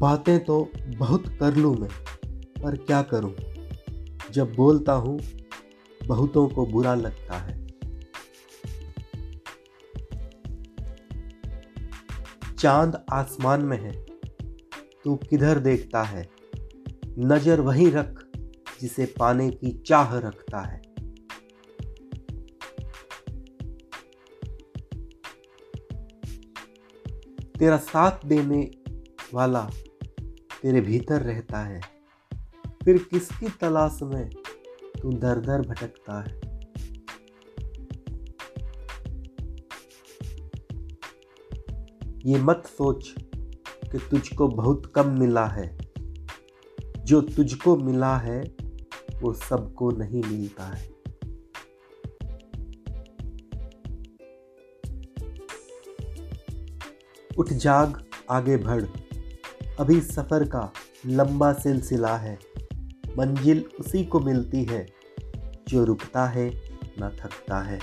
बातें तो बहुत कर लूँ मैं, पर क्या करूँ? जब बोलता हूँ, बहुतों को बुरा लगता है। चाँद आसमान में है, तू किधर देखता है? नज़र वहीं रख, जिसे पाने की चाह रखता है। तेरा साथ देने वाला तेरे भीतर रहता है। फिर किसकी तलाश में तू दर दर भटकता है? ये मत सोच कि तुझको बहुत कम मिला है। जो तुझको मिला है, वो सबको नहीं मिलता है। उठ जाग, आगे बढ़। अभी सफ़र का लंबा सिलसिला है। मंजिल उसी को मिलती है, जो रुकता है, ना थकता है।